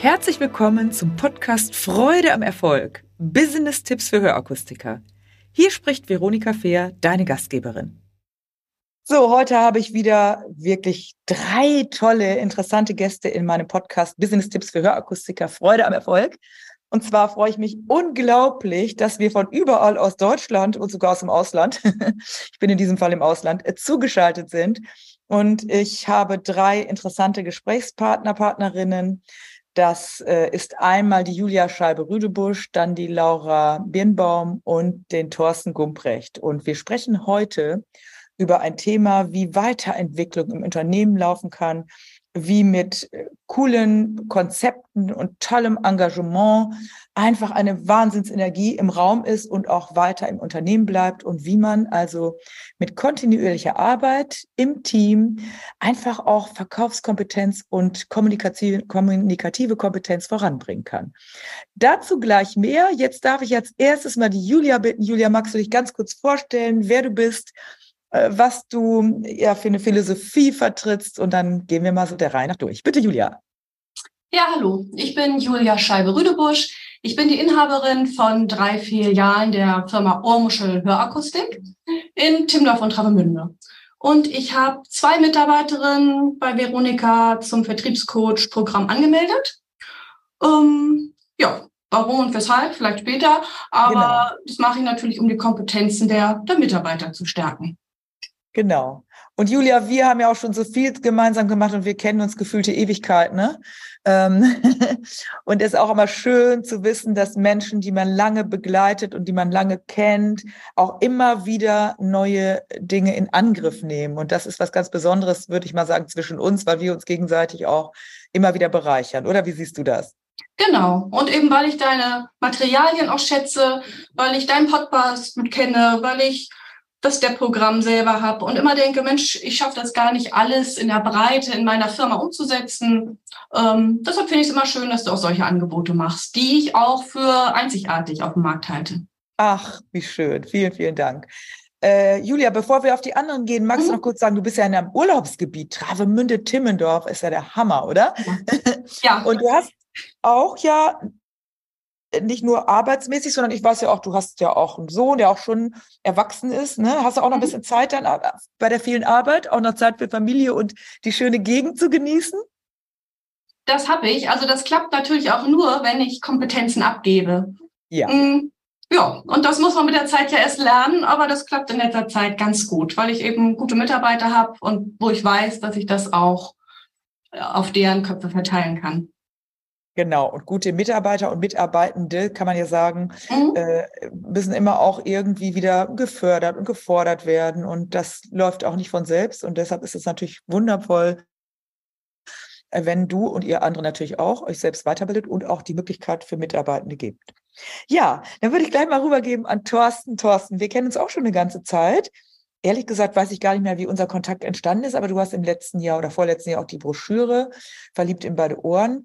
Herzlich willkommen zum Podcast Freude am Erfolg. Business-Tipps für Hörakustiker. Hier spricht Veronika Fehr, deine Gastgeberin. So, heute habe ich wieder wirklich drei tolle, interessante Gäste in meinem Podcast Business-Tipps für Hörakustiker Freude am Erfolg. Und zwar freue ich mich unglaublich, dass wir von überall aus Deutschland und sogar aus dem Ausland, ich bin in diesem Fall im Ausland, äh, zugeschaltet sind. Und ich habe drei interessante Gesprächspartner, Partnerinnen. Das äh, ist einmal die Julia Scheibe-Rüdebusch, dann die Laura Birnbaum und den Thorsten Gumprecht. Und wir sprechen heute über ein Thema, wie Weiterentwicklung im Unternehmen laufen kann, wie mit äh, coolen Konzepten und tollem Engagement einfach eine Wahnsinnsenergie im Raum ist und auch weiter im Unternehmen bleibt und wie man also mit kontinuierlicher Arbeit im Team einfach auch Verkaufskompetenz und kommunikative, Kompetenz voranbringen kann. Dazu gleich mehr. Jetzt darf ich als erstes mal die Julia bitten. Julia, magst du dich ganz kurz vorstellen, wer du bist, was du ja für eine Philosophie vertrittst und dann gehen wir mal so der Reihe nach durch. Bitte, Julia. Ja, hallo. Ich bin Julia Scheibe-Rüdebusch. Ich bin die Inhaberin von drei Filialen der Firma Ohrmuschel Hörakustik in Timdorf und Travemünde. Und ich habe zwei Mitarbeiterinnen bei Veronika zum Vertriebscoach-Programm angemeldet. Ähm, ja, warum und weshalb, vielleicht später. Aber genau. das mache ich natürlich, um die Kompetenzen der, der Mitarbeiter zu stärken. Genau. Und Julia, wir haben ja auch schon so viel gemeinsam gemacht und wir kennen uns gefühlte Ewigkeit, ne? Ähm, und es ist auch immer schön zu wissen, dass Menschen, die man lange begleitet und die man lange kennt, auch immer wieder neue Dinge in Angriff nehmen. Und das ist was ganz Besonderes, würde ich mal sagen, zwischen uns, weil wir uns gegenseitig auch immer wieder bereichern. Oder wie siehst du das? Genau. Und eben weil ich deine Materialien auch schätze, weil ich deinen Podcast mit kenne, weil ich das der Programm selber habe und immer denke, Mensch, ich schaffe das gar nicht alles in der Breite in meiner Firma umzusetzen. Ähm, deshalb finde ich es immer schön, dass du auch solche Angebote machst, die ich auch für einzigartig auf dem Markt halte. Ach, wie schön. Vielen, vielen Dank. Äh, Julia, bevor wir auf die anderen gehen, magst mhm. du noch kurz sagen, du bist ja in einem Urlaubsgebiet. Travemünde-Timmendorf ist ja der Hammer, oder? Ja. Und du hast auch ja nicht nur arbeitsmäßig, sondern ich weiß ja auch, du hast ja auch einen Sohn, der auch schon erwachsen ist. Ne? Hast du auch noch ein mhm. bisschen Zeit dann äh, bei der vielen Arbeit, auch noch Zeit für Familie und die schöne Gegend zu genießen? Das habe ich. Also das klappt natürlich auch nur, wenn ich Kompetenzen abgebe. Ja. Mm, ja, und das muss man mit der Zeit ja erst lernen, aber das klappt in letzter Zeit ganz gut, weil ich eben gute Mitarbeiter habe und wo ich weiß, dass ich das auch äh, auf deren Köpfe verteilen kann. Genau, und gute Mitarbeiter und Mitarbeitende, kann man ja sagen, mhm. äh, müssen immer auch irgendwie wieder gefördert und gefordert werden. Und das läuft auch nicht von selbst. Und deshalb ist es natürlich wundervoll, äh, wenn du und ihr andere natürlich auch euch selbst weiterbildet und auch die Möglichkeit für Mitarbeitende gibt. Ja, dann würde ich gleich mal rübergeben an Thorsten. Thorsten, wir kennen uns auch schon eine ganze Zeit. Ehrlich gesagt weiß ich gar nicht mehr, wie unser Kontakt entstanden ist, aber du hast im letzten Jahr oder vorletzten Jahr auch die Broschüre Verliebt in beide Ohren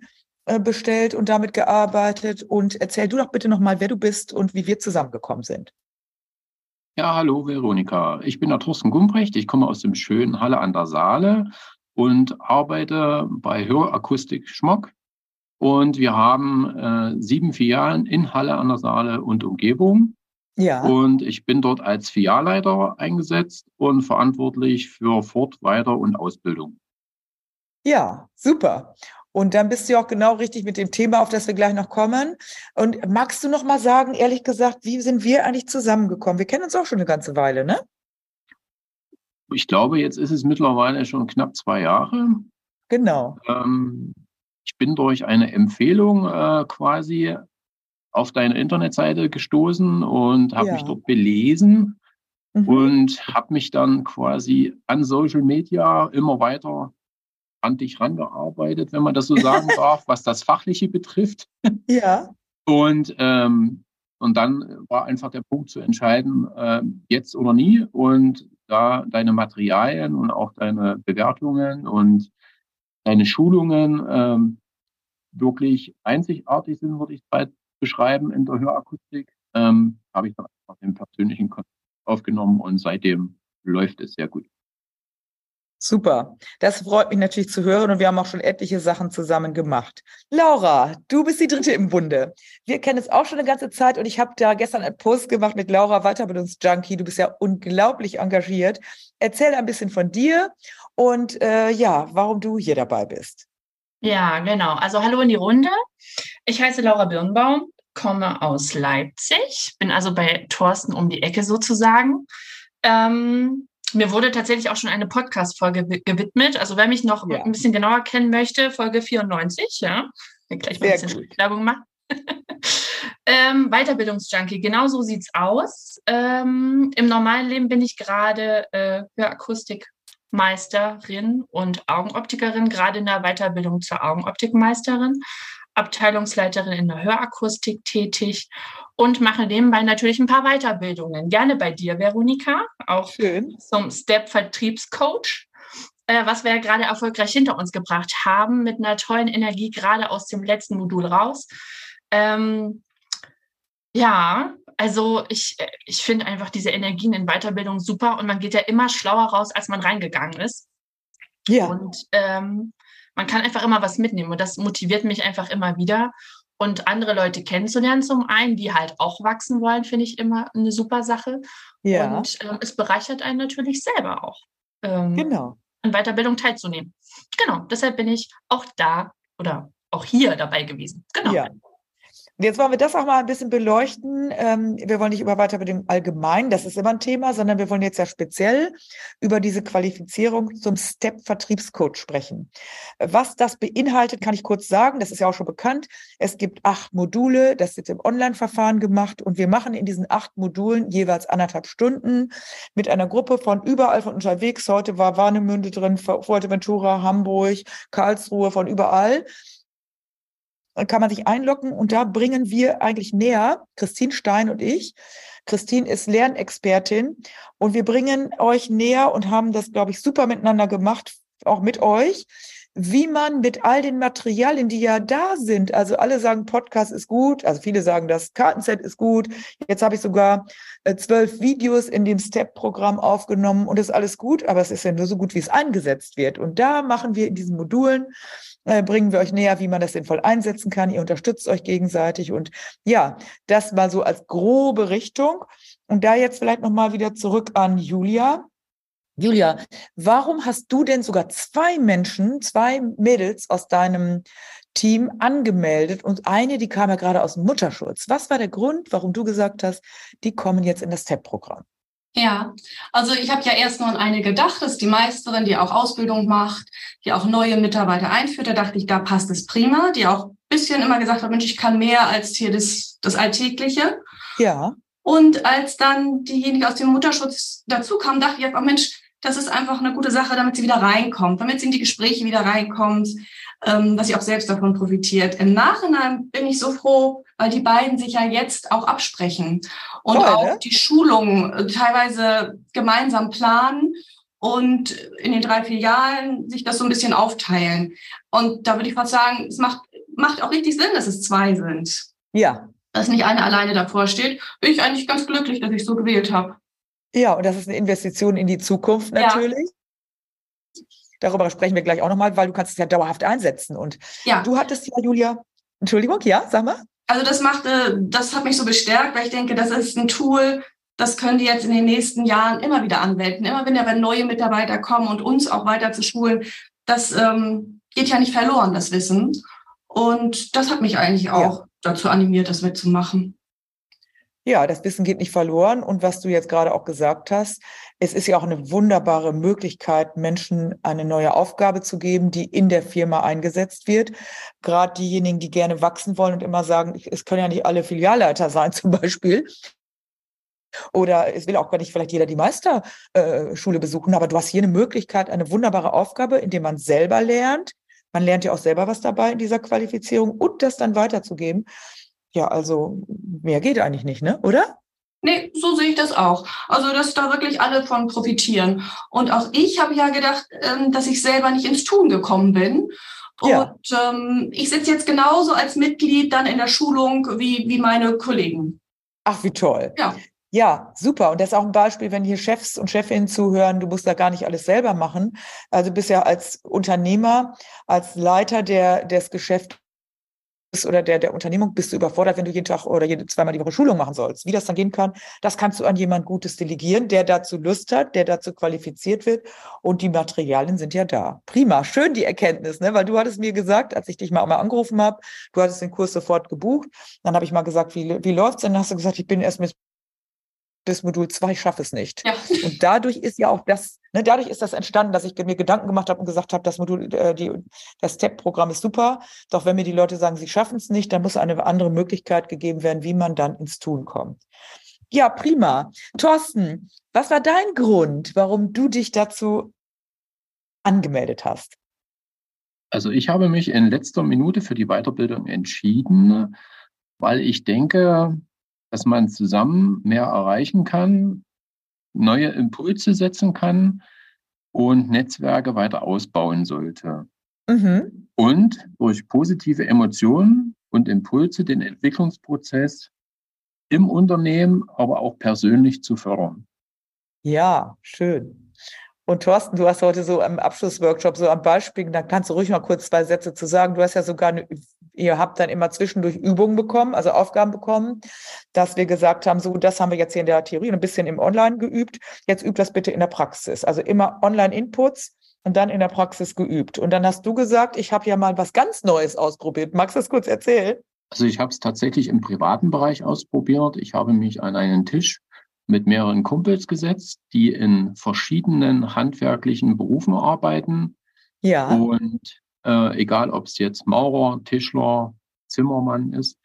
bestellt und damit gearbeitet. Und erzähl du doch bitte nochmal, wer du bist und wie wir zusammengekommen sind. Ja, hallo Veronika. Ich bin der Thorsten Gumprecht. Ich komme aus dem schönen Halle an der Saale und arbeite bei Hörakustik Schmock. Und wir haben äh, sieben Filialen in Halle an der Saale und Umgebung. Ja. Und ich bin dort als Filialleiter eingesetzt und verantwortlich für Fort-, Weiter- und Ausbildung. Ja, super. Und dann bist du auch genau richtig mit dem Thema, auf das wir gleich noch kommen. Und magst du noch mal sagen, ehrlich gesagt, wie sind wir eigentlich zusammengekommen? Wir kennen uns auch schon eine ganze Weile, ne? Ich glaube, jetzt ist es mittlerweile schon knapp zwei Jahre. Genau. Ähm, ich bin durch eine Empfehlung äh, quasi auf deine Internetseite gestoßen und habe ja. mich dort belesen mhm. und habe mich dann quasi an Social Media immer weiter an dich rangearbeitet, wenn man das so sagen darf, was das Fachliche betrifft. Ja. Und, ähm, und dann war einfach der Punkt zu entscheiden, äh, jetzt oder nie. Und da deine Materialien und auch deine Bewertungen und deine Schulungen ähm, wirklich einzigartig sind, würde ich bald beschreiben in der Hörakustik, ähm, habe ich dann einfach den persönlichen Kontakt aufgenommen und seitdem läuft es sehr gut. Super. Das freut mich natürlich zu hören und wir haben auch schon etliche Sachen zusammen gemacht. Laura, du bist die Dritte im Bunde. Wir kennen es auch schon eine ganze Zeit und ich habe da gestern einen Post gemacht mit Laura Weiterbildungsjunkie. Du bist ja unglaublich engagiert. Erzähl ein bisschen von dir und äh, ja, warum du hier dabei bist. Ja, genau. Also hallo in die Runde. Ich heiße Laura Birnbaum, komme aus Leipzig, bin also bei Thorsten um die Ecke sozusagen. Ähm, mir wurde tatsächlich auch schon eine Podcast-Folge gewidmet. Also wer mich noch ja. ein bisschen genauer kennen möchte, Folge 94, ja. Ich gleich mal ein bisschen Werbung machen. ähm, Weiterbildungsjunkie, genau so sieht's aus. Ähm, Im normalen Leben bin ich gerade äh, Hörakustikmeisterin und Augenoptikerin, gerade in der Weiterbildung zur Augenoptikmeisterin. Abteilungsleiterin in der Hörakustik tätig und mache nebenbei natürlich ein paar Weiterbildungen. Gerne bei dir, Veronika, auch Schön. zum Step-Vertriebscoach, äh, was wir ja gerade erfolgreich hinter uns gebracht haben, mit einer tollen Energie gerade aus dem letzten Modul raus. Ähm, ja, also ich, ich finde einfach diese Energien in Weiterbildung super und man geht ja immer schlauer raus, als man reingegangen ist. Ja. Und ähm, man kann einfach immer was mitnehmen und das motiviert mich einfach immer wieder. Und andere Leute kennenzulernen zum einen, die halt auch wachsen wollen, finde ich immer eine super Sache. Ja. Und ähm, es bereichert einen natürlich selber auch. Ähm, genau. An Weiterbildung teilzunehmen. Genau, deshalb bin ich auch da oder auch hier dabei gewesen. Genau. Ja. Jetzt wollen wir das auch mal ein bisschen beleuchten. Ähm, wir wollen nicht über Weiterbildung allgemein, das ist immer ein Thema, sondern wir wollen jetzt ja speziell über diese Qualifizierung zum Step-Vertriebscoach sprechen. Was das beinhaltet, kann ich kurz sagen. Das ist ja auch schon bekannt. Es gibt acht Module, das ist im Online-Verfahren gemacht und wir machen in diesen acht Modulen jeweils anderthalb Stunden mit einer Gruppe von überall von unterwegs. Heute war Warnemünde drin, Fuerteventura, Hamburg, Karlsruhe, von überall kann man sich einloggen und da bringen wir eigentlich näher, Christine Stein und ich. Christine ist Lernexpertin und wir bringen euch näher und haben das, glaube ich, super miteinander gemacht, auch mit euch, wie man mit all den Materialien, die ja da sind, also alle sagen, Podcast ist gut, also viele sagen, das Kartenset ist gut. Jetzt habe ich sogar äh, zwölf Videos in dem Step-Programm aufgenommen und ist alles gut, aber es ist ja nur so gut, wie es eingesetzt wird. Und da machen wir in diesen Modulen äh, bringen wir euch näher, wie man das sinnvoll einsetzen kann. Ihr unterstützt euch gegenseitig und ja, das mal so als grobe Richtung. Und da jetzt vielleicht nochmal wieder zurück an Julia. Julia, warum hast du denn sogar zwei Menschen, zwei Mädels aus deinem Team angemeldet und eine, die kam ja gerade aus dem Mutterschutz. Was war der Grund, warum du gesagt hast, die kommen jetzt in das TEP-Programm? Ja, also ich habe ja erst nur an eine gedacht, das ist die Meisterin, die auch Ausbildung macht, die auch neue Mitarbeiter einführt. Da dachte ich, da passt es prima, die auch ein bisschen immer gesagt hat, Mensch, ich kann mehr als hier das, das Alltägliche. Ja. Und als dann diejenige aus dem Mutterschutz dazu kam, dachte ich einfach, Mensch, das ist einfach eine gute Sache, damit sie wieder reinkommt, damit sie in die Gespräche wieder reinkommt, ähm, dass sie auch selbst davon profitiert. Im Nachhinein bin ich so froh, weil die beiden sich ja jetzt auch absprechen und Toll, auch ne? die Schulungen äh, teilweise gemeinsam planen und in den drei Filialen sich das so ein bisschen aufteilen. Und da würde ich fast sagen, es macht, macht auch richtig Sinn, dass es zwei sind. Ja. Dass nicht eine alleine davor steht. Bin ich eigentlich ganz glücklich, dass ich so gewählt habe. Ja, und das ist eine Investition in die Zukunft natürlich. Ja. Darüber sprechen wir gleich auch nochmal, weil du kannst es ja dauerhaft einsetzen. Und ja. du hattest ja, Julia, Entschuldigung, ja, sag mal. Also das macht, das hat mich so bestärkt, weil ich denke, das ist ein Tool, das können die jetzt in den nächsten Jahren immer wieder anwenden. Immer wenn ja wenn neue Mitarbeiter kommen und uns auch weiter zu schulen, das ähm, geht ja nicht verloren, das Wissen. Und das hat mich eigentlich auch ja. dazu animiert, das mitzumachen. Ja, das Wissen geht nicht verloren. Und was du jetzt gerade auch gesagt hast, es ist ja auch eine wunderbare Möglichkeit, Menschen eine neue Aufgabe zu geben, die in der Firma eingesetzt wird. Gerade diejenigen, die gerne wachsen wollen und immer sagen, es können ja nicht alle Filialleiter sein zum Beispiel. Oder es will auch gar nicht vielleicht jeder die Meisterschule besuchen, aber du hast hier eine Möglichkeit, eine wunderbare Aufgabe, indem man selber lernt. Man lernt ja auch selber was dabei in dieser Qualifizierung und das dann weiterzugeben. Ja, also mehr geht eigentlich nicht, ne? Oder? Nee, so sehe ich das auch. Also, dass da wirklich alle von profitieren. Und auch ich habe ja gedacht, ähm, dass ich selber nicht ins Tun gekommen bin. Und ja. ähm, ich sitze jetzt genauso als Mitglied dann in der Schulung wie, wie meine Kollegen. Ach, wie toll. Ja. Ja, super. Und das ist auch ein Beispiel, wenn hier Chefs und Chefinnen zuhören, du musst da gar nicht alles selber machen. Also bist ja als Unternehmer, als Leiter der, des Geschäfts oder der, der Unternehmung bist du überfordert, wenn du jeden Tag oder jede zweimal die Woche Schulung machen sollst. Wie das dann gehen kann, das kannst du an jemand Gutes delegieren, der dazu Lust hat, der dazu qualifiziert wird und die Materialien sind ja da. Prima, schön die Erkenntnis, ne? weil du hattest mir gesagt, als ich dich mal, mal angerufen habe, du hattest den Kurs sofort gebucht, dann habe ich mal gesagt, wie, wie läuft's denn? Dann hast du gesagt, ich bin erst mit bis Modul 2 schaffe es nicht. Ja. Und dadurch ist ja auch das, ne, dadurch ist das entstanden, dass ich mir Gedanken gemacht habe und gesagt habe, das Modul, äh, die, das STEP-Programm ist super. Doch wenn mir die Leute sagen, sie schaffen es nicht, dann muss eine andere Möglichkeit gegeben werden, wie man dann ins Tun kommt. Ja, prima. Thorsten, was war dein Grund, warum du dich dazu angemeldet hast? Also ich habe mich in letzter Minute für die Weiterbildung entschieden, weil ich denke, dass man zusammen mehr erreichen kann, neue Impulse setzen kann und Netzwerke weiter ausbauen sollte. Mhm. Und durch positive Emotionen und Impulse den Entwicklungsprozess im Unternehmen, aber auch persönlich zu fördern. Ja, schön. Und Thorsten, du hast heute so am Abschlussworkshop so am Beispiel, da kannst du ruhig mal kurz zwei Sätze zu sagen. Du hast ja sogar, eine, ihr habt dann immer zwischendurch Übungen bekommen, also Aufgaben bekommen, dass wir gesagt haben, so, das haben wir jetzt hier in der Theorie ein bisschen im Online geübt. Jetzt übt das bitte in der Praxis. Also immer Online-Inputs und dann in der Praxis geübt. Und dann hast du gesagt, ich habe ja mal was ganz Neues ausprobiert. Magst du das kurz erzählen? Also ich habe es tatsächlich im privaten Bereich ausprobiert. Ich habe mich an einen Tisch mit mehreren Kumpels gesetzt, die in verschiedenen handwerklichen Berufen arbeiten. Ja. Und äh, egal, ob es jetzt Maurer, Tischler, Zimmermann ist.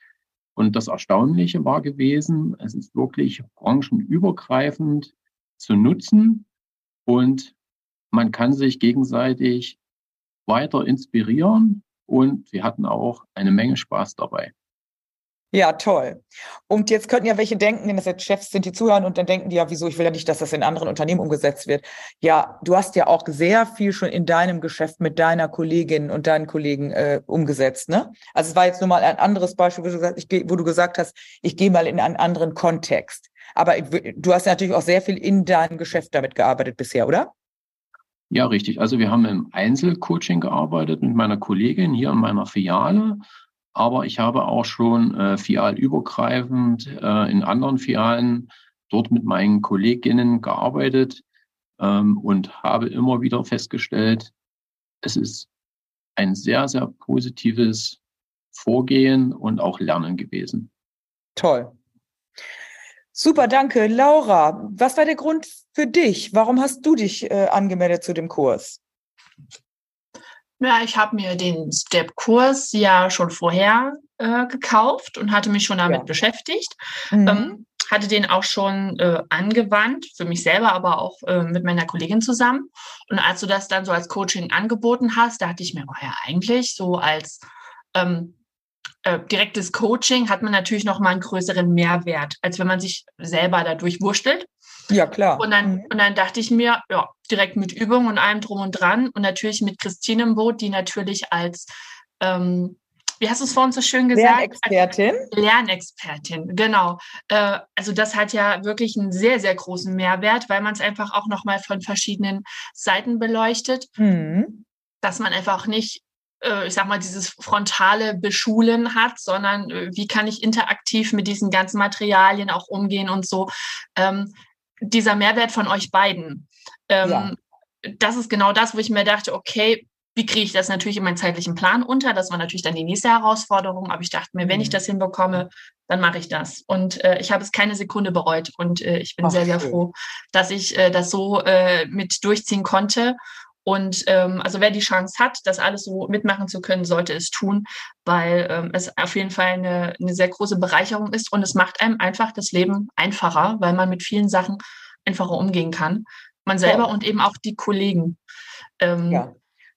Und das Erstaunliche war gewesen, es ist wirklich branchenübergreifend zu nutzen und man kann sich gegenseitig weiter inspirieren und wir hatten auch eine Menge Spaß dabei. Ja, toll. Und jetzt könnten ja welche denken, wenn das jetzt Chefs sind, die zuhören und dann denken die ja, wieso, ich will ja nicht, dass das in anderen Unternehmen umgesetzt wird. Ja, du hast ja auch sehr viel schon in deinem Geschäft mit deiner Kollegin und deinen Kollegen äh, umgesetzt, ne? Also es war jetzt nur mal ein anderes Beispiel, wo du gesagt, ich wo du gesagt hast, ich gehe mal in einen anderen Kontext. Aber du hast ja natürlich auch sehr viel in deinem Geschäft damit gearbeitet bisher, oder? Ja, richtig. Also wir haben im Einzelcoaching gearbeitet mit meiner Kollegin hier in meiner Filiale aber ich habe auch schon äh, fialübergreifend äh, in anderen Fialen dort mit meinen Kolleginnen gearbeitet ähm, und habe immer wieder festgestellt, es ist ein sehr, sehr positives Vorgehen und auch Lernen gewesen. Toll. Super, danke. Laura, was war der Grund für dich? Warum hast du dich äh, angemeldet zu dem Kurs? Ja, ich habe mir den Step-Kurs ja schon vorher äh, gekauft und hatte mich schon damit ja. beschäftigt. Mhm. Ähm, hatte den auch schon äh, angewandt, für mich selber, aber auch äh, mit meiner Kollegin zusammen. Und als du das dann so als Coaching angeboten hast, da hatte ich mir, oh ja, eigentlich so als ähm, äh, direktes Coaching hat man natürlich noch mal einen größeren Mehrwert, als wenn man sich selber dadurch wurstelt. Ja, klar. Und dann, mhm. und dann dachte ich mir, ja, direkt mit Übung und allem drum und dran und natürlich mit Christine im Boot, die natürlich als, ähm, wie hast du es vorhin so schön gesagt? Lernexpertin. Lernexpertin, genau. Äh, also das hat ja wirklich einen sehr, sehr großen Mehrwert, weil man es einfach auch nochmal von verschiedenen Seiten beleuchtet. Mhm. Dass man einfach nicht äh, ich sag mal, dieses frontale Beschulen hat, sondern äh, wie kann ich interaktiv mit diesen ganzen Materialien auch umgehen und so. Ähm, dieser Mehrwert von euch beiden. Ähm, ja. Das ist genau das, wo ich mir dachte, okay, wie kriege ich das natürlich in meinen zeitlichen Plan unter? Das war natürlich dann die nächste Herausforderung. Aber ich dachte mir, wenn ich mhm. das hinbekomme, dann mache ich das. Und äh, ich habe es keine Sekunde bereut. Und äh, ich bin Ach, sehr, sehr froh, dass ich äh, das so äh, mit durchziehen konnte. Und ähm, also wer die Chance hat, das alles so mitmachen zu können, sollte es tun, weil ähm, es auf jeden Fall eine, eine sehr große Bereicherung ist und es macht einem einfach das Leben einfacher, weil man mit vielen Sachen einfacher umgehen kann. Man selber ja. und eben auch die Kollegen. Ähm, ja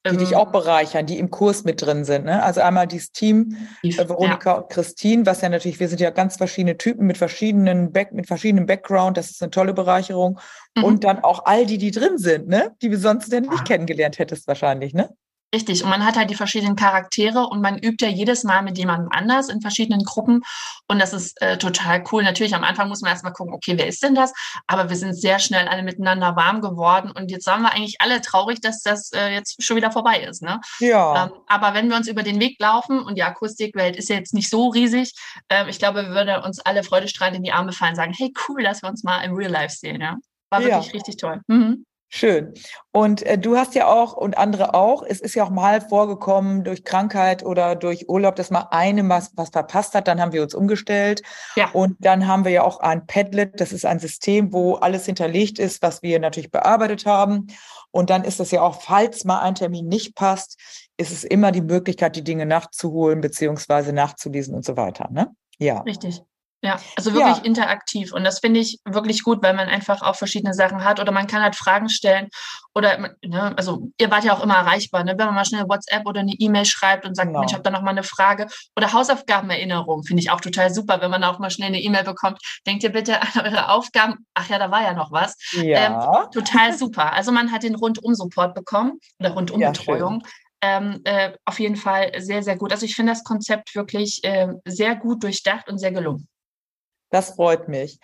die dich auch ähm, bereichern, die im Kurs mit drin sind. Ne? Also einmal dieses Team, äh, Veronika ja. und Christine, was ja natürlich, wir sind ja ganz verschiedene Typen mit verschiedenen Back, mit verschiedenem Background, das ist eine tolle Bereicherung. Mhm. Und dann auch all die, die drin sind, ne? die wir sonst denn nicht kennengelernt hättest wahrscheinlich, ne? Richtig. Und man hat halt die verschiedenen Charaktere und man übt ja jedes Mal mit jemandem anders in verschiedenen Gruppen. Und das ist äh, total cool. Natürlich, am Anfang muss man erstmal gucken, okay, wer ist denn das? Aber wir sind sehr schnell alle miteinander warm geworden. Und jetzt waren wir eigentlich alle traurig, dass das äh, jetzt schon wieder vorbei ist. Ne? Ja. Ähm, aber wenn wir uns über den Weg laufen und die Akustikwelt ist ja jetzt nicht so riesig, äh, ich glaube, wir würden uns alle freudestrahlend in die Arme fallen und sagen, hey, cool, dass wir uns mal im Real Life sehen. Ja? War wirklich ja. richtig toll. Mhm. Schön. Und äh, du hast ja auch und andere auch, es ist ja auch mal vorgekommen durch Krankheit oder durch Urlaub, dass mal eine was, was verpasst hat, dann haben wir uns umgestellt. Ja. Und dann haben wir ja auch ein Padlet, das ist ein System, wo alles hinterlegt ist, was wir natürlich bearbeitet haben. Und dann ist es ja auch, falls mal ein Termin nicht passt, ist es immer die Möglichkeit, die Dinge nachzuholen beziehungsweise nachzulesen und so weiter. Ne? Ja. Richtig. Ja, also wirklich ja. interaktiv. Und das finde ich wirklich gut, weil man einfach auch verschiedene Sachen hat oder man kann halt Fragen stellen oder, ne, also ihr wart ja auch immer erreichbar, ne, wenn man mal schnell WhatsApp oder eine E-Mail schreibt und sagt, genau. Mensch, ich habe da noch mal eine Frage oder Hausaufgabenerinnerung, finde ich auch total super, wenn man auch mal schnell eine E-Mail bekommt. Denkt ihr bitte an eure Aufgaben? Ach ja, da war ja noch was. Ja. Ähm, total super. Also man hat den Rundum-Support bekommen oder Rundum-Betreuung. Ja, ähm, äh, auf jeden Fall sehr, sehr gut. Also ich finde das Konzept wirklich äh, sehr gut durchdacht und sehr gelungen. Das freut mich.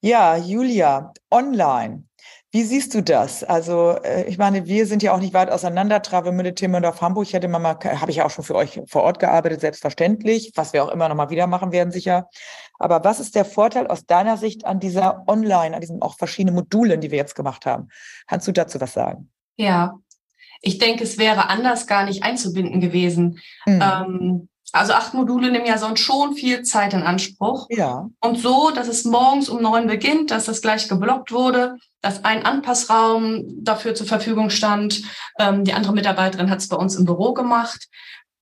Ja, Julia, online. Wie siehst du das? Also, äh, ich meine, wir sind ja auch nicht weit auseinander. Travemünde, Timmendorf, Hamburg. Ich hätte mal, mal habe ich ja auch schon für euch vor Ort gearbeitet, selbstverständlich, was wir auch immer noch mal wieder machen werden, sicher. Aber was ist der Vorteil aus deiner Sicht an dieser Online, an diesen auch verschiedenen Modulen, die wir jetzt gemacht haben? Kannst du dazu was sagen? Ja, ich denke, es wäre anders gar nicht einzubinden gewesen. Mhm. Ähm, also acht Module nehmen ja sonst schon viel Zeit in Anspruch. Ja. Und so, dass es morgens um neun beginnt, dass das gleich geblockt wurde, dass ein Anpassraum dafür zur Verfügung stand. Ähm, die andere Mitarbeiterin hat es bei uns im Büro gemacht.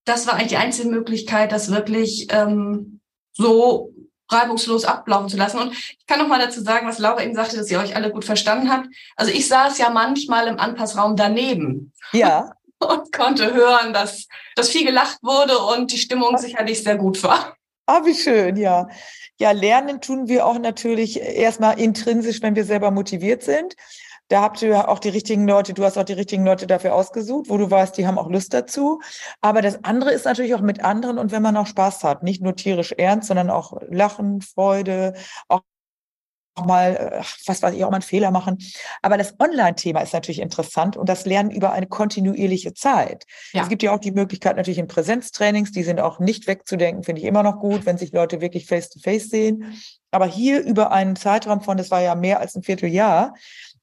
Das war eigentlich die einzige Möglichkeit, das wirklich ähm, so reibungslos ablaufen zu lassen. Und ich kann noch mal dazu sagen, was Laura eben sagte, dass ihr euch alle gut verstanden habt. Also ich saß ja manchmal im Anpassraum daneben. Ja. Und konnte hören, dass, dass viel gelacht wurde und die Stimmung sicherlich sehr gut war. Ah, wie schön, ja. Ja, lernen tun wir auch natürlich erstmal intrinsisch, wenn wir selber motiviert sind. Da habt ihr ja auch die richtigen Leute, du hast auch die richtigen Leute dafür ausgesucht, wo du weißt, die haben auch Lust dazu. Aber das andere ist natürlich auch mit anderen und wenn man auch Spaß hat, nicht nur tierisch ernst, sondern auch Lachen, Freude, auch mal, äh, was weiß ich, auch mal einen Fehler machen. Aber das Online-Thema ist natürlich interessant und das Lernen über eine kontinuierliche Zeit. Ja. Es gibt ja auch die Möglichkeit natürlich in Präsenztrainings, die sind auch nicht wegzudenken, finde ich immer noch gut, wenn sich Leute wirklich face-to-face -face sehen. Aber hier über einen Zeitraum von, das war ja mehr als ein Vierteljahr,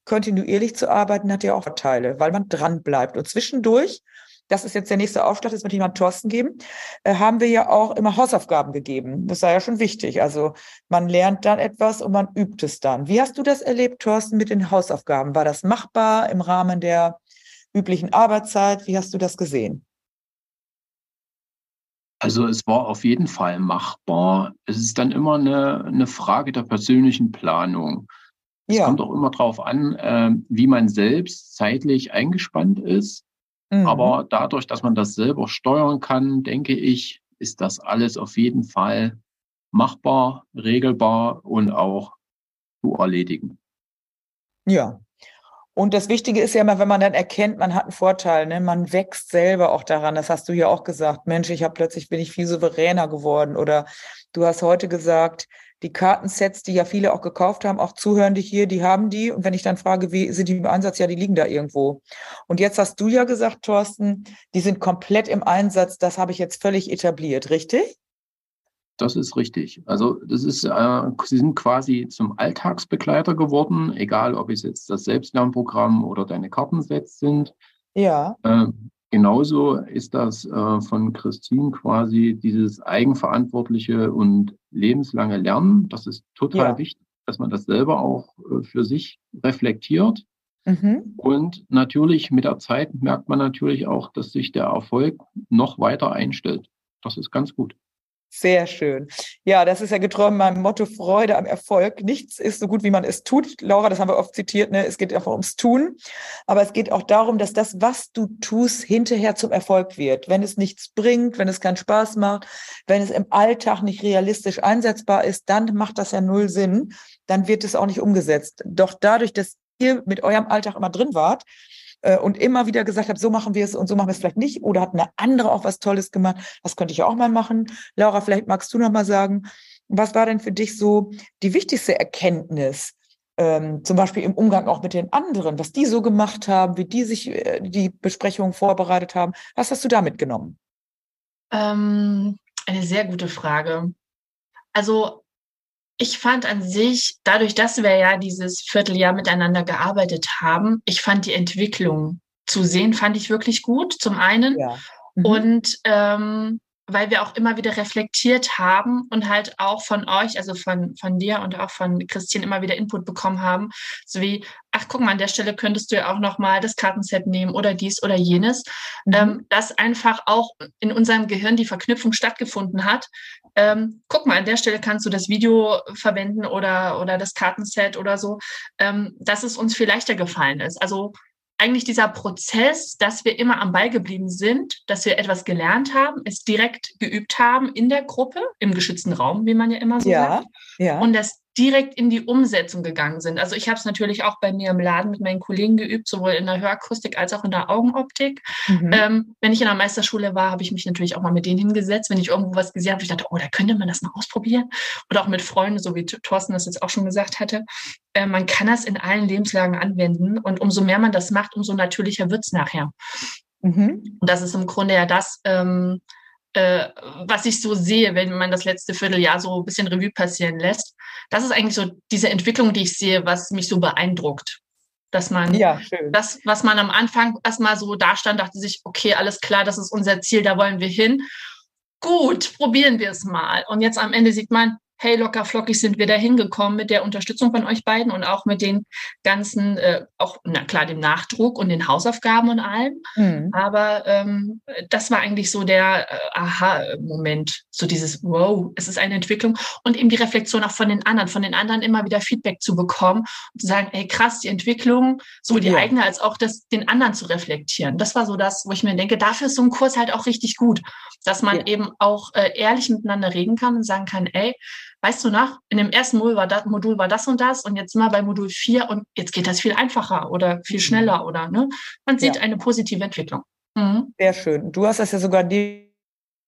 kontinuierlich zu arbeiten, hat ja auch Vorteile, weil man dran bleibt. Und zwischendurch das ist jetzt der nächste Aufschlag, das wird jemand Thorsten geben, äh, haben wir ja auch immer Hausaufgaben gegeben. Das sei ja schon wichtig. Also man lernt dann etwas und man übt es dann. Wie hast du das erlebt, Thorsten, mit den Hausaufgaben? War das machbar im Rahmen der üblichen Arbeitszeit? Wie hast du das gesehen? Also es war auf jeden Fall machbar. Es ist dann immer eine, eine Frage der persönlichen Planung. Es ja. kommt auch immer darauf an, äh, wie man selbst zeitlich eingespannt ist. Mhm. Aber dadurch, dass man das selber steuern kann, denke ich, ist das alles auf jeden Fall machbar, regelbar und auch zu erledigen. Ja. Und das Wichtige ist ja immer, wenn man dann erkennt, man hat einen Vorteil, ne? man wächst selber auch daran. Das hast du ja auch gesagt. Mensch, ich habe plötzlich bin ich viel souveräner geworden. Oder du hast heute gesagt, die Kartensets, die ja viele auch gekauft haben, auch Zuhörende hier, die haben die. Und wenn ich dann frage, wie sind die im Einsatz? Ja, die liegen da irgendwo. Und jetzt hast du ja gesagt, Thorsten, die sind komplett im Einsatz. Das habe ich jetzt völlig etabliert, richtig? Das ist richtig. Also das ist, äh, sie sind quasi zum Alltagsbegleiter geworden, egal ob es jetzt das Selbstlernprogramm oder deine Kartensets sind. Ja. Äh, genauso ist das äh, von Christine quasi dieses eigenverantwortliche und lebenslange Lernen. Das ist total ja. wichtig, dass man das selber auch äh, für sich reflektiert. Mhm. Und natürlich mit der Zeit merkt man natürlich auch, dass sich der Erfolg noch weiter einstellt. Das ist ganz gut. Sehr schön. Ja, das ist ja getreu meinem Motto Freude am Erfolg. Nichts ist so gut, wie man es tut. Laura, das haben wir oft zitiert, ne? es geht einfach ums Tun. Aber es geht auch darum, dass das, was du tust, hinterher zum Erfolg wird. Wenn es nichts bringt, wenn es keinen Spaß macht, wenn es im Alltag nicht realistisch einsetzbar ist, dann macht das ja null Sinn. Dann wird es auch nicht umgesetzt. Doch dadurch, dass ihr mit eurem Alltag immer drin wart, äh, und immer wieder gesagt habe, so machen wir es und so machen wir es vielleicht nicht. Oder hat eine andere auch was Tolles gemacht? Das könnte ich auch mal machen. Laura, vielleicht magst du noch mal sagen, was war denn für dich so die wichtigste Erkenntnis, ähm, zum Beispiel im Umgang auch mit den anderen, was die so gemacht haben, wie die sich äh, die Besprechungen vorbereitet haben? Was hast du da mitgenommen? Ähm, eine sehr gute Frage. Also ich fand an sich, dadurch, dass wir ja dieses Vierteljahr miteinander gearbeitet haben, ich fand die Entwicklung zu sehen, fand ich wirklich gut, zum einen. Ja. Mhm. Und ähm, weil wir auch immer wieder reflektiert haben und halt auch von euch, also von, von dir und auch von Christine immer wieder Input bekommen haben, so wie, ach guck mal, an der Stelle könntest du ja auch nochmal das Kartenset nehmen oder dies oder jenes, mhm. ähm, dass einfach auch in unserem Gehirn die Verknüpfung stattgefunden hat. Ähm, guck mal, an der Stelle kannst du das Video verwenden oder, oder das Kartenset oder so, ähm, dass es uns viel leichter gefallen ist. Also eigentlich dieser Prozess, dass wir immer am Ball geblieben sind, dass wir etwas gelernt haben, es direkt geübt haben in der Gruppe, im geschützten Raum, wie man ja immer so ja, sagt. Ja. Und das direkt in die Umsetzung gegangen sind. Also ich habe es natürlich auch bei mir im Laden mit meinen Kollegen geübt, sowohl in der Hörakustik als auch in der Augenoptik. Mhm. Ähm, wenn ich in der Meisterschule war, habe ich mich natürlich auch mal mit denen hingesetzt. Wenn ich irgendwo was gesehen habe, ich dachte, oh, da könnte man das mal ausprobieren. Oder auch mit Freunden, so wie Thorsten das jetzt auch schon gesagt hatte. Äh, man kann das in allen Lebenslagen anwenden. Und umso mehr man das macht, umso natürlicher wird es nachher. Mhm. Und das ist im Grunde ja das, ähm, äh, was ich so sehe, wenn man das letzte Vierteljahr so ein bisschen Revue passieren lässt. Das ist eigentlich so diese Entwicklung, die ich sehe, was mich so beeindruckt. Dass man ja, das, was man am Anfang erstmal so da stand, dachte sich, okay, alles klar, das ist unser Ziel, da wollen wir hin. Gut, probieren wir es mal. Und jetzt am Ende sieht man, hey, locker flockig sind wir da hingekommen mit der Unterstützung von euch beiden und auch mit den ganzen, äh, auch, na klar, dem Nachdruck und den Hausaufgaben und allem. Mhm. Aber ähm, das war eigentlich so der äh, Aha-Moment, so dieses, wow, es ist eine Entwicklung und eben die Reflexion auch von den anderen, von den anderen immer wieder Feedback zu bekommen und zu sagen, ey, krass, die Entwicklung, so die ja. eigene als auch das, den anderen zu reflektieren. Das war so das, wo ich mir denke, dafür ist so ein Kurs halt auch richtig gut, dass man ja. eben auch äh, ehrlich miteinander reden kann und sagen kann, ey, weißt du nach, in dem ersten Modul war das, Modul war das und das und jetzt sind wir bei Modul 4 und jetzt geht das viel einfacher oder viel mhm. schneller oder ne? Man sieht ja. eine positive Entwicklung. Mhm. Sehr schön. Du hast das ja sogar neben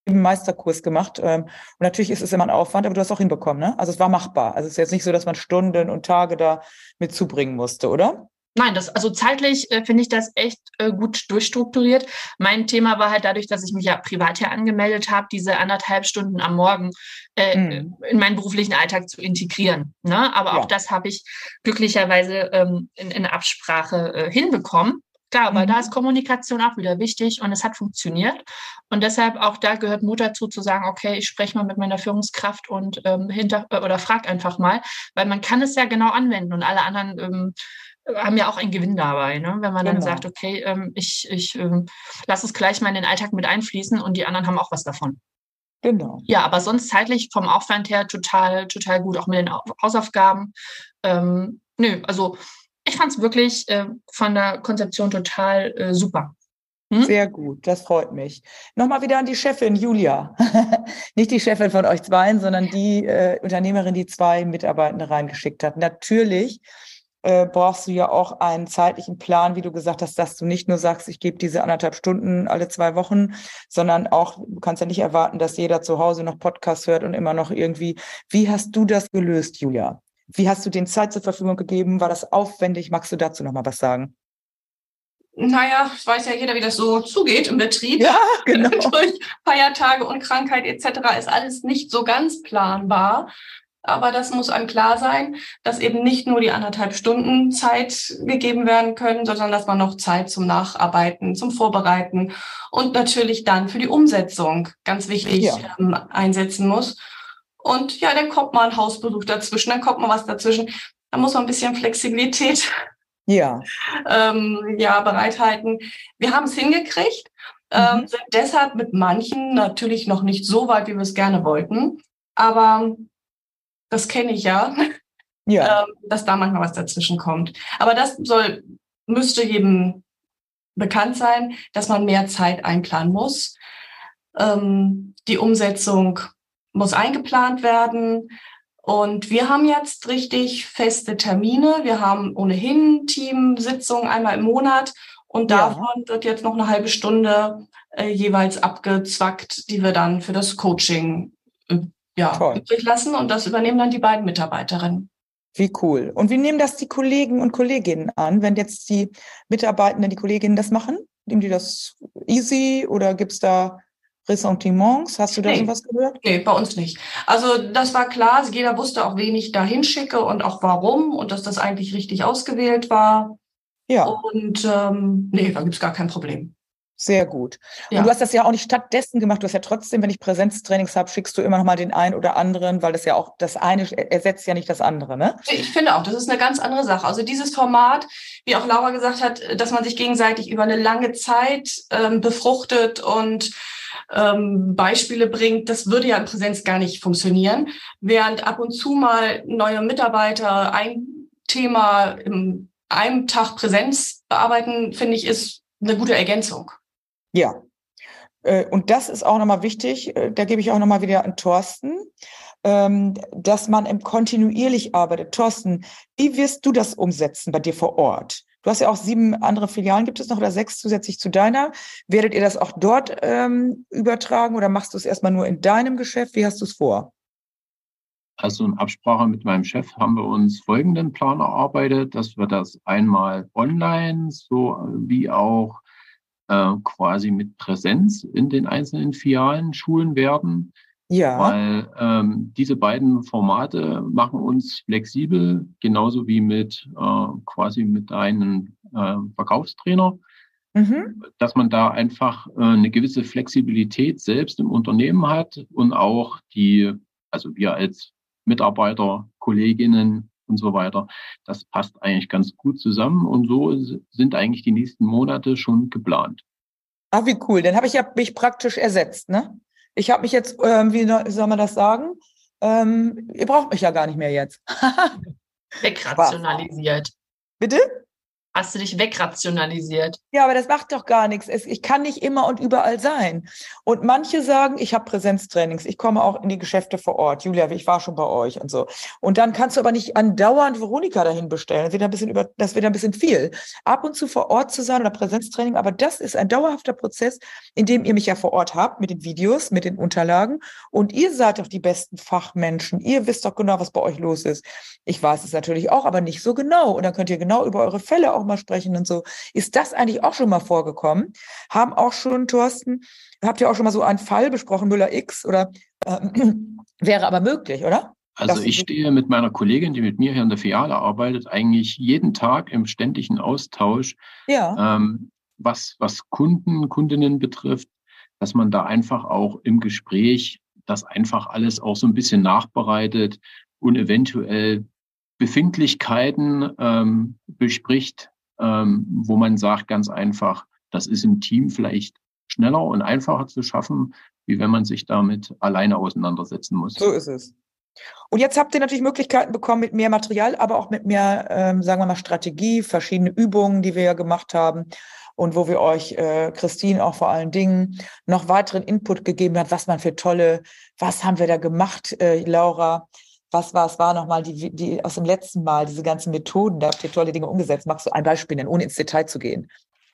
Meisterkurs gemacht. Ähm, und natürlich ist es immer ein Aufwand, aber du hast auch hinbekommen, ne? Also es war machbar. Also es ist jetzt nicht so, dass man Stunden und Tage da mit zubringen musste, oder? Nein, das, also zeitlich äh, finde ich das echt äh, gut durchstrukturiert. Mein Thema war halt dadurch, dass ich mich ja privat hier angemeldet habe, diese anderthalb Stunden am Morgen äh, mhm. in meinen beruflichen Alltag zu integrieren. Ne? Aber ja. auch das habe ich glücklicherweise ähm, in, in Absprache äh, hinbekommen. Klar, weil mhm. da ist Kommunikation auch wieder wichtig und es hat funktioniert. Und deshalb auch da gehört Mut dazu zu sagen, okay, ich spreche mal mit meiner Führungskraft und ähm, hinter äh, oder frag einfach mal, weil man kann es ja genau anwenden und alle anderen ähm, haben ja auch einen Gewinn dabei, ne? wenn man genau. dann sagt, okay, ähm, ich, ich ähm, lasse es gleich mal in den Alltag mit einfließen und die anderen haben auch was davon. Genau. Ja, aber sonst zeitlich vom Aufwand her total, total gut, auch mit den Hausaufgaben. Ähm, nö, also ich fand es wirklich äh, von der Konzeption total äh, super. Hm? Sehr gut, das freut mich. Nochmal wieder an die Chefin Julia. Nicht die Chefin von euch zweien, sondern die äh, Unternehmerin, die zwei Mitarbeitende reingeschickt hat. Natürlich äh, brauchst du ja auch einen zeitlichen Plan, wie du gesagt hast, dass du nicht nur sagst, ich gebe diese anderthalb Stunden alle zwei Wochen, sondern auch, du kannst ja nicht erwarten, dass jeder zu Hause noch Podcast hört und immer noch irgendwie. Wie hast du das gelöst, Julia? Wie hast du den Zeit zur Verfügung gegeben? War das aufwendig? Magst du dazu noch mal was sagen? Naja, es weiß ja jeder, wie das so zugeht im Betrieb. Ja, genau. Durch Feiertage und Krankheit etc. ist alles nicht so ganz planbar. Aber das muss einem klar sein, dass eben nicht nur die anderthalb Stunden Zeit gegeben werden können, sondern dass man noch Zeit zum Nacharbeiten, zum Vorbereiten und natürlich dann für die Umsetzung ganz wichtig ja. ähm, einsetzen muss. Und ja, dann kommt mal ein Hausbesuch dazwischen, dann kommt mal was dazwischen. Da muss man ein bisschen Flexibilität ja. ähm, ja, bereithalten. Wir haben es hingekriegt, ähm, mhm. sind deshalb mit manchen natürlich noch nicht so weit, wie wir es gerne wollten. Aber das kenne ich ja, ja. Ähm, dass da manchmal was dazwischen kommt. Aber das soll, müsste jedem bekannt sein, dass man mehr Zeit einplanen muss. Ähm, die Umsetzung muss eingeplant werden. Und wir haben jetzt richtig feste Termine. Wir haben ohnehin Teamsitzungen einmal im Monat Und davon ja. wird jetzt noch eine halbe Stunde äh, jeweils abgezwackt, die wir dann für das Coaching ja, übrig lassen. Und das übernehmen dann die beiden Mitarbeiterinnen. Wie cool. Und wie nehmen das die Kollegen und Kolleginnen an, wenn jetzt die Mitarbeitenden, die Kolleginnen das machen? Nehmen die das easy oder gibt es da Ressentiments? Hast du da nee. sowas gehört? Nee, bei uns nicht. Also das war klar. Jeder wusste auch, wen ich da hinschicke und auch warum und dass das eigentlich richtig ausgewählt war. Ja. Und ähm, nee, da gibt es gar kein Problem. Sehr gut. Ja. Und du hast das ja auch nicht stattdessen gemacht. Du hast ja trotzdem, wenn ich Präsenztrainings habe, schickst du immer noch mal den einen oder anderen, weil das ja auch das eine ersetzt ja nicht das andere, ne? Ich finde auch, das ist eine ganz andere Sache. Also dieses Format, wie auch Laura gesagt hat, dass man sich gegenseitig über eine lange Zeit ähm, befruchtet und ähm, Beispiele bringt, das würde ja in Präsenz gar nicht funktionieren. Während ab und zu mal neue Mitarbeiter ein Thema im einem Tag Präsenz bearbeiten, finde ich, ist eine gute Ergänzung. Ja. Äh, und das ist auch nochmal wichtig, äh, da gebe ich auch nochmal wieder an Thorsten, ähm, dass man im kontinuierlich arbeitet. Thorsten, wie wirst du das umsetzen bei dir vor Ort? Du hast ja auch sieben andere Filialen, gibt es noch oder sechs zusätzlich zu deiner. Werdet ihr das auch dort ähm, übertragen oder machst du es erstmal nur in deinem Geschäft? Wie hast du es vor? Also in Absprache mit meinem Chef haben wir uns folgenden Plan erarbeitet, dass wir das einmal online so wie auch äh, quasi mit Präsenz in den einzelnen Filialen schulen werden. Ja. Weil ähm, diese beiden Formate machen uns flexibel, genauso wie mit äh, quasi mit einem äh, Verkaufstrainer, mhm. dass man da einfach äh, eine gewisse Flexibilität selbst im Unternehmen hat und auch die, also wir als Mitarbeiter, Kolleginnen und so weiter. Das passt eigentlich ganz gut zusammen und so sind eigentlich die nächsten Monate schon geplant. Ah, wie cool. Dann habe ich ja mich praktisch ersetzt, ne? Ich habe mich jetzt, ähm, wie soll man das sagen? Ähm, ihr braucht mich ja gar nicht mehr jetzt. Wegrationalisiert. Bitte? Hast du dich wegrationalisiert. Ja, aber das macht doch gar nichts. Ich kann nicht immer und überall sein. Und manche sagen, ich habe Präsenztrainings, ich komme auch in die Geschäfte vor Ort. Julia, ich war schon bei euch und so. Und dann kannst du aber nicht andauernd Veronika dahin bestellen. Das wird ein bisschen über, das wird ein bisschen viel. Ab und zu vor Ort zu sein oder Präsenztraining, aber das ist ein dauerhafter Prozess, in dem ihr mich ja vor Ort habt mit den Videos, mit den Unterlagen. Und ihr seid doch die besten Fachmenschen. Ihr wisst doch genau, was bei euch los ist. Ich weiß es natürlich auch, aber nicht so genau. Und dann könnt ihr genau über eure Fälle auch mal sprechen und so. Ist das eigentlich auch schon mal vorgekommen? Haben auch schon, Thorsten, habt ihr auch schon mal so einen Fall besprochen, Müller X oder äh, wäre aber möglich, oder? Also ich stehe mit meiner Kollegin, die mit mir hier in der Filiale arbeitet, eigentlich jeden Tag im ständigen Austausch, ja. ähm, was, was Kunden, Kundinnen betrifft, dass man da einfach auch im Gespräch das einfach alles auch so ein bisschen nachbereitet und eventuell Befindlichkeiten ähm, bespricht, ähm, wo man sagt ganz einfach, das ist im Team vielleicht schneller und einfacher zu schaffen, wie wenn man sich damit alleine auseinandersetzen muss. So ist es. Und jetzt habt ihr natürlich Möglichkeiten bekommen mit mehr Material, aber auch mit mehr, ähm, sagen wir mal, Strategie, verschiedene Übungen, die wir ja gemacht haben und wo wir euch, äh, Christine auch vor allen Dingen, noch weiteren Input gegeben hat, was man für tolle, was haben wir da gemacht, äh, Laura, was war es war nochmal die, die aus dem letzten Mal, diese ganzen Methoden, da habt ihr tolle Dinge umgesetzt. Magst du ein Beispiel nennen, ohne ins Detail zu gehen?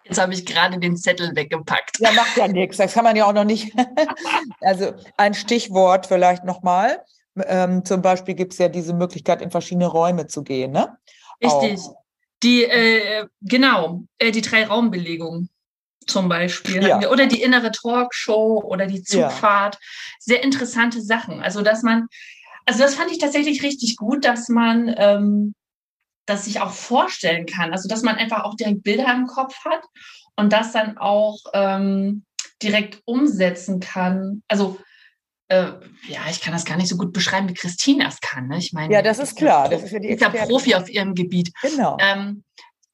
Jetzt habe ich gerade den Zettel weggepackt. Ja, macht ja nichts. Das kann man ja auch noch nicht. also ein Stichwort vielleicht nochmal. Ähm, zum Beispiel gibt es ja diese Möglichkeit, in verschiedene Räume zu gehen. Ne? Richtig. Auch. Die, äh, genau, äh, die drei Raumbelegungen zum Beispiel. Ja. Oder die innere Talkshow oder die Zugfahrt. Ja. Sehr interessante Sachen. Also, dass man also das fand ich tatsächlich richtig gut, dass man ähm, das sich auch vorstellen kann. Also dass man einfach auch direkt Bilder im Kopf hat und das dann auch ähm, direkt umsetzen kann. Also äh, ja, ich kann das gar nicht so gut beschreiben, wie Christine das kann. Ne? Ich meine, ja, das ist klar. Das ist ja die ist ja Profi auf ihrem Gebiet. Genau. Ähm,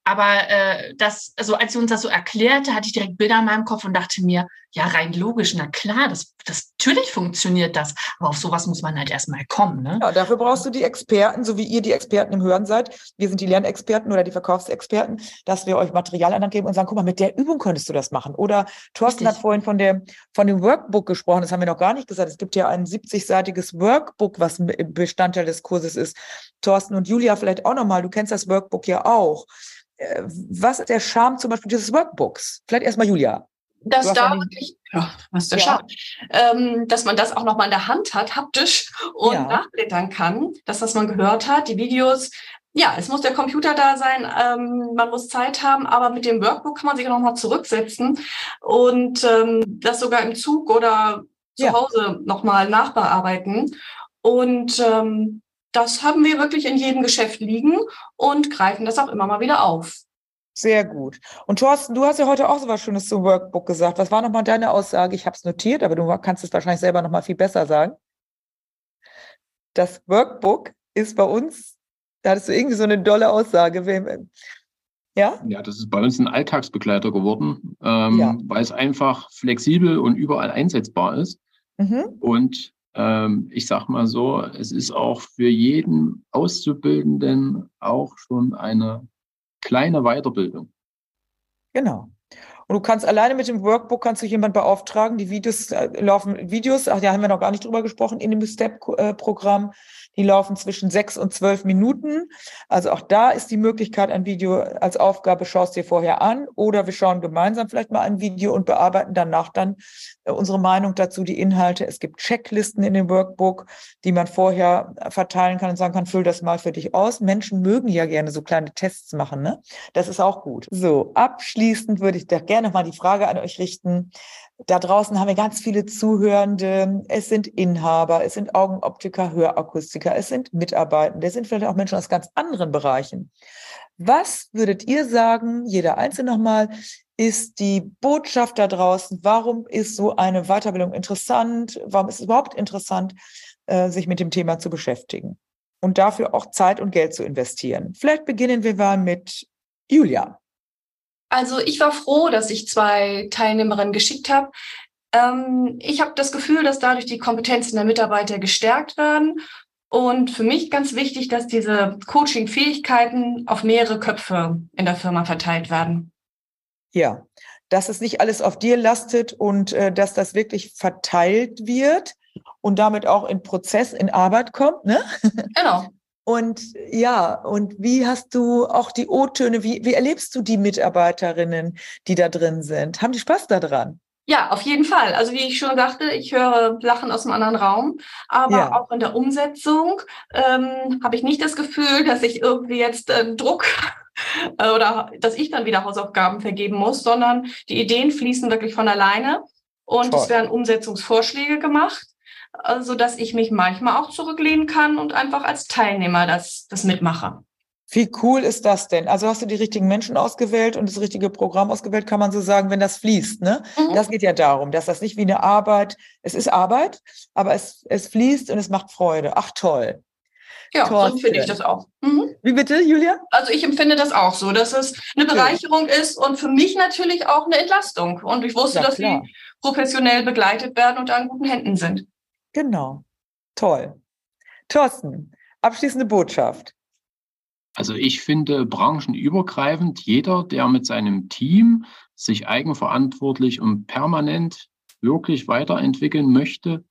aber äh, das, also als sie uns das so erklärte, hatte ich direkt Bilder in meinem Kopf und dachte mir, ja, rein logisch, na klar, das, das natürlich funktioniert das. Aber auf sowas muss man halt erstmal kommen. Ne? Ja, dafür brauchst du die Experten, so wie ihr die Experten im Hören seid. Wir sind die Lernexperten oder die Verkaufsexperten, dass wir euch Material an geben und sagen, guck mal, mit der Übung könntest du das machen. Oder Thorsten Richtig. hat vorhin von, der, von dem Workbook gesprochen, das haben wir noch gar nicht gesagt. Es gibt ja ein 70-seitiges Workbook, was Bestandteil des Kurses ist. Thorsten und Julia vielleicht auch nochmal, du kennst das Workbook ja auch was ist der Charme zum Beispiel dieses Workbooks? Vielleicht erstmal Julia. Dass da wirklich, ja, was der ja. Charme, ähm, dass man das auch nochmal in der Hand hat, haptisch und ja. nachblättern kann, dass was man gehört hat, die Videos. Ja, es muss der Computer da sein, ähm, man muss Zeit haben, aber mit dem Workbook kann man sich nochmal zurücksetzen und ähm, das sogar im Zug oder zu ja. Hause nochmal nachbearbeiten. Und ähm, das haben wir wirklich in jedem Geschäft liegen und greifen das auch immer mal wieder auf. Sehr gut. Und Thorsten, du hast ja heute auch so was Schönes zum Workbook gesagt. Was war nochmal deine Aussage? Ich habe es notiert, aber du kannst es wahrscheinlich selber nochmal viel besser sagen. Das Workbook ist bei uns, da hattest du irgendwie so eine dolle Aussage. Ja? Ja, das ist bei uns ein Alltagsbegleiter geworden, ähm, ja. weil es einfach flexibel und überall einsetzbar ist. Mhm. Und ich sag mal so, es ist auch für jeden Auszubildenden auch schon eine kleine Weiterbildung. Genau. Und du kannst alleine mit dem Workbook kannst du jemanden beauftragen. Die Videos äh, laufen Videos, ach, da haben wir noch gar nicht drüber gesprochen in dem Step-Programm. Die laufen zwischen sechs und zwölf Minuten. Also auch da ist die Möglichkeit, ein Video als Aufgabe schaust dir vorher an oder wir schauen gemeinsam vielleicht mal ein Video und bearbeiten danach dann äh, unsere Meinung dazu, die Inhalte. Es gibt Checklisten in dem Workbook, die man vorher verteilen kann und sagen kann, füll das mal für dich aus. Menschen mögen ja gerne so kleine Tests machen, ne? Das ist auch gut. So, abschließend würde ich da gerne mal die Frage an euch richten. Da draußen haben wir ganz viele Zuhörende. Es sind Inhaber, es sind Augenoptiker, Hörakustiker, es sind Mitarbeitende, es sind vielleicht auch Menschen aus ganz anderen Bereichen. Was würdet ihr sagen, jeder Einzelne nochmal, ist die Botschaft da draußen? Warum ist so eine Weiterbildung interessant? Warum ist es überhaupt interessant, äh, sich mit dem Thema zu beschäftigen? Und dafür auch Zeit und Geld zu investieren. Vielleicht beginnen wir mal mit Julia. Also ich war froh, dass ich zwei Teilnehmerinnen geschickt habe. Ähm, ich habe das Gefühl, dass dadurch die Kompetenzen der Mitarbeiter gestärkt werden. Und für mich ganz wichtig, dass diese Coaching-Fähigkeiten auf mehrere Köpfe in der Firma verteilt werden. Ja, dass es nicht alles auf dir lastet und äh, dass das wirklich verteilt wird und damit auch in Prozess, in Arbeit kommt, ne? Genau. Und ja, und wie hast du auch die O-Töne, wie, wie erlebst du die Mitarbeiterinnen, die da drin sind? Haben die Spaß daran? Ja, auf jeden Fall. Also wie ich schon sagte, ich höre Lachen aus einem anderen Raum, aber ja. auch in der Umsetzung ähm, habe ich nicht das Gefühl, dass ich irgendwie jetzt äh, Druck oder dass ich dann wieder Hausaufgaben vergeben muss, sondern die Ideen fließen wirklich von alleine und Toll. es werden Umsetzungsvorschläge gemacht so dass ich mich manchmal auch zurücklehnen kann und einfach als Teilnehmer das, das mitmache. Wie cool ist das denn? Also hast du die richtigen Menschen ausgewählt und das richtige Programm ausgewählt, kann man so sagen, wenn das fließt. Ne? Mhm. Das geht ja darum, dass das nicht wie eine Arbeit, es ist Arbeit, aber es, es fließt und es macht Freude. Ach toll. Ja, Thorsten. so finde ich das auch. Mhm. Wie bitte, Julia? Also ich empfinde das auch so, dass es eine Bereicherung ja. ist und für mich natürlich auch eine Entlastung. Und ich wusste, ja, dass sie professionell begleitet werden und da in guten Händen sind. Genau. Toll. Thorsten, abschließende Botschaft. Also ich finde branchenübergreifend, jeder, der mit seinem Team sich eigenverantwortlich und permanent wirklich weiterentwickeln möchte,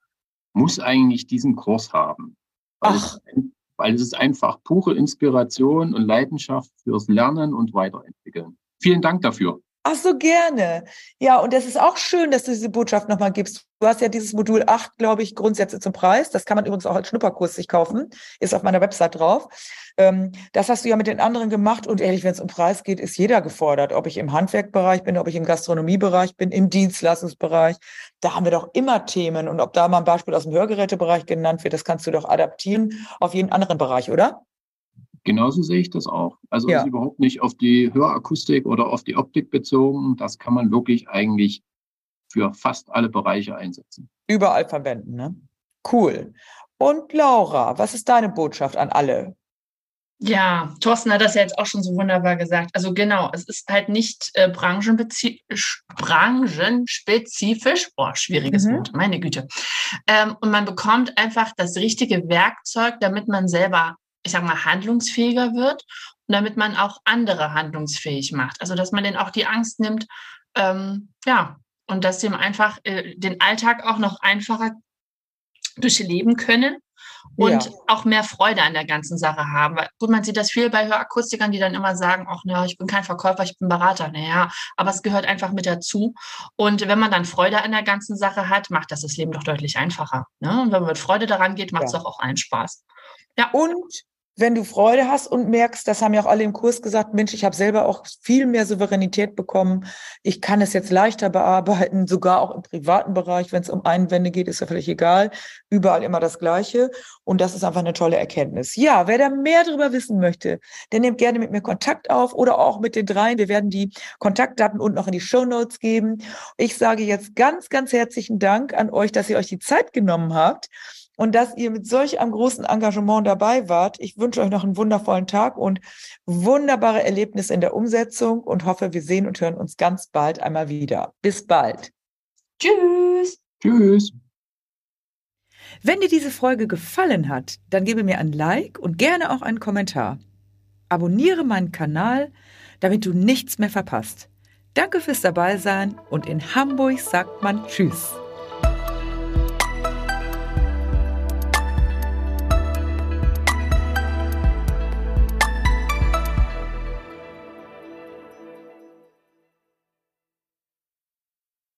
muss eigentlich diesen Kurs haben. Weil, Ach. Es, weil es ist einfach pure Inspiration und Leidenschaft fürs Lernen und Weiterentwickeln. Vielen Dank dafür. Ach so, gerne. Ja, und es ist auch schön, dass du diese Botschaft nochmal gibst. Du hast ja dieses Modul 8, glaube ich, Grundsätze zum Preis. Das kann man übrigens auch als Schnupperkurs sich kaufen. Ist auf meiner Website drauf. Ähm, das hast du ja mit den anderen gemacht. Und ehrlich, wenn es um Preis geht, ist jeder gefordert. Ob ich im Handwerkbereich bin, ob ich im Gastronomiebereich bin, im Dienstleistungsbereich. Da haben wir doch immer Themen. Und ob da mal ein Beispiel aus dem Hörgerätebereich genannt wird, das kannst du doch adaptieren auf jeden anderen Bereich, oder? Genauso sehe ich das auch. Also ja. ist überhaupt nicht auf die Hörakustik oder auf die Optik bezogen. Das kann man wirklich eigentlich für fast alle Bereiche einsetzen. Überall verwenden, ne? Cool. Und Laura, was ist deine Botschaft an alle? Ja, Thorsten hat das ja jetzt auch schon so wunderbar gesagt. Also genau, es ist halt nicht äh, branchenspezifisch, boah, schwieriges mhm. Wort, meine Güte. Ähm, und man bekommt einfach das richtige Werkzeug, damit man selber ich sag mal, handlungsfähiger wird und damit man auch andere handlungsfähig macht. Also dass man denen auch die Angst nimmt, ähm, ja, und dass sie einfach äh, den Alltag auch noch einfacher durchleben können und ja. auch mehr Freude an der ganzen Sache haben. Gut, man sieht das viel bei Hörakustikern, die dann immer sagen, ach ne, ich bin kein Verkäufer, ich bin Berater. Naja, aber es gehört einfach mit dazu. Und wenn man dann Freude an der ganzen Sache hat, macht das das Leben doch deutlich einfacher. Ne? Und wenn man mit Freude daran geht, macht es ja. doch auch allen Spaß. Ja. Und wenn du Freude hast und merkst, das haben ja auch alle im Kurs gesagt, Mensch, ich habe selber auch viel mehr Souveränität bekommen. Ich kann es jetzt leichter bearbeiten, sogar auch im privaten Bereich, wenn es um Einwände geht, ist ja völlig egal. Überall immer das Gleiche. Und das ist einfach eine tolle Erkenntnis. Ja, wer da mehr darüber wissen möchte, der nimmt gerne mit mir Kontakt auf oder auch mit den dreien. Wir werden die Kontaktdaten unten noch in die Show Notes geben. Ich sage jetzt ganz, ganz herzlichen Dank an euch, dass ihr euch die Zeit genommen habt und dass ihr mit solch einem großen Engagement dabei wart. Ich wünsche euch noch einen wundervollen Tag und wunderbare Erlebnisse in der Umsetzung und hoffe, wir sehen und hören uns ganz bald einmal wieder. Bis bald. Tschüss. Tschüss. Wenn dir diese Folge gefallen hat, dann gebe mir ein Like und gerne auch einen Kommentar. Abonniere meinen Kanal, damit du nichts mehr verpasst. Danke fürs Dabeisein und in Hamburg sagt man Tschüss.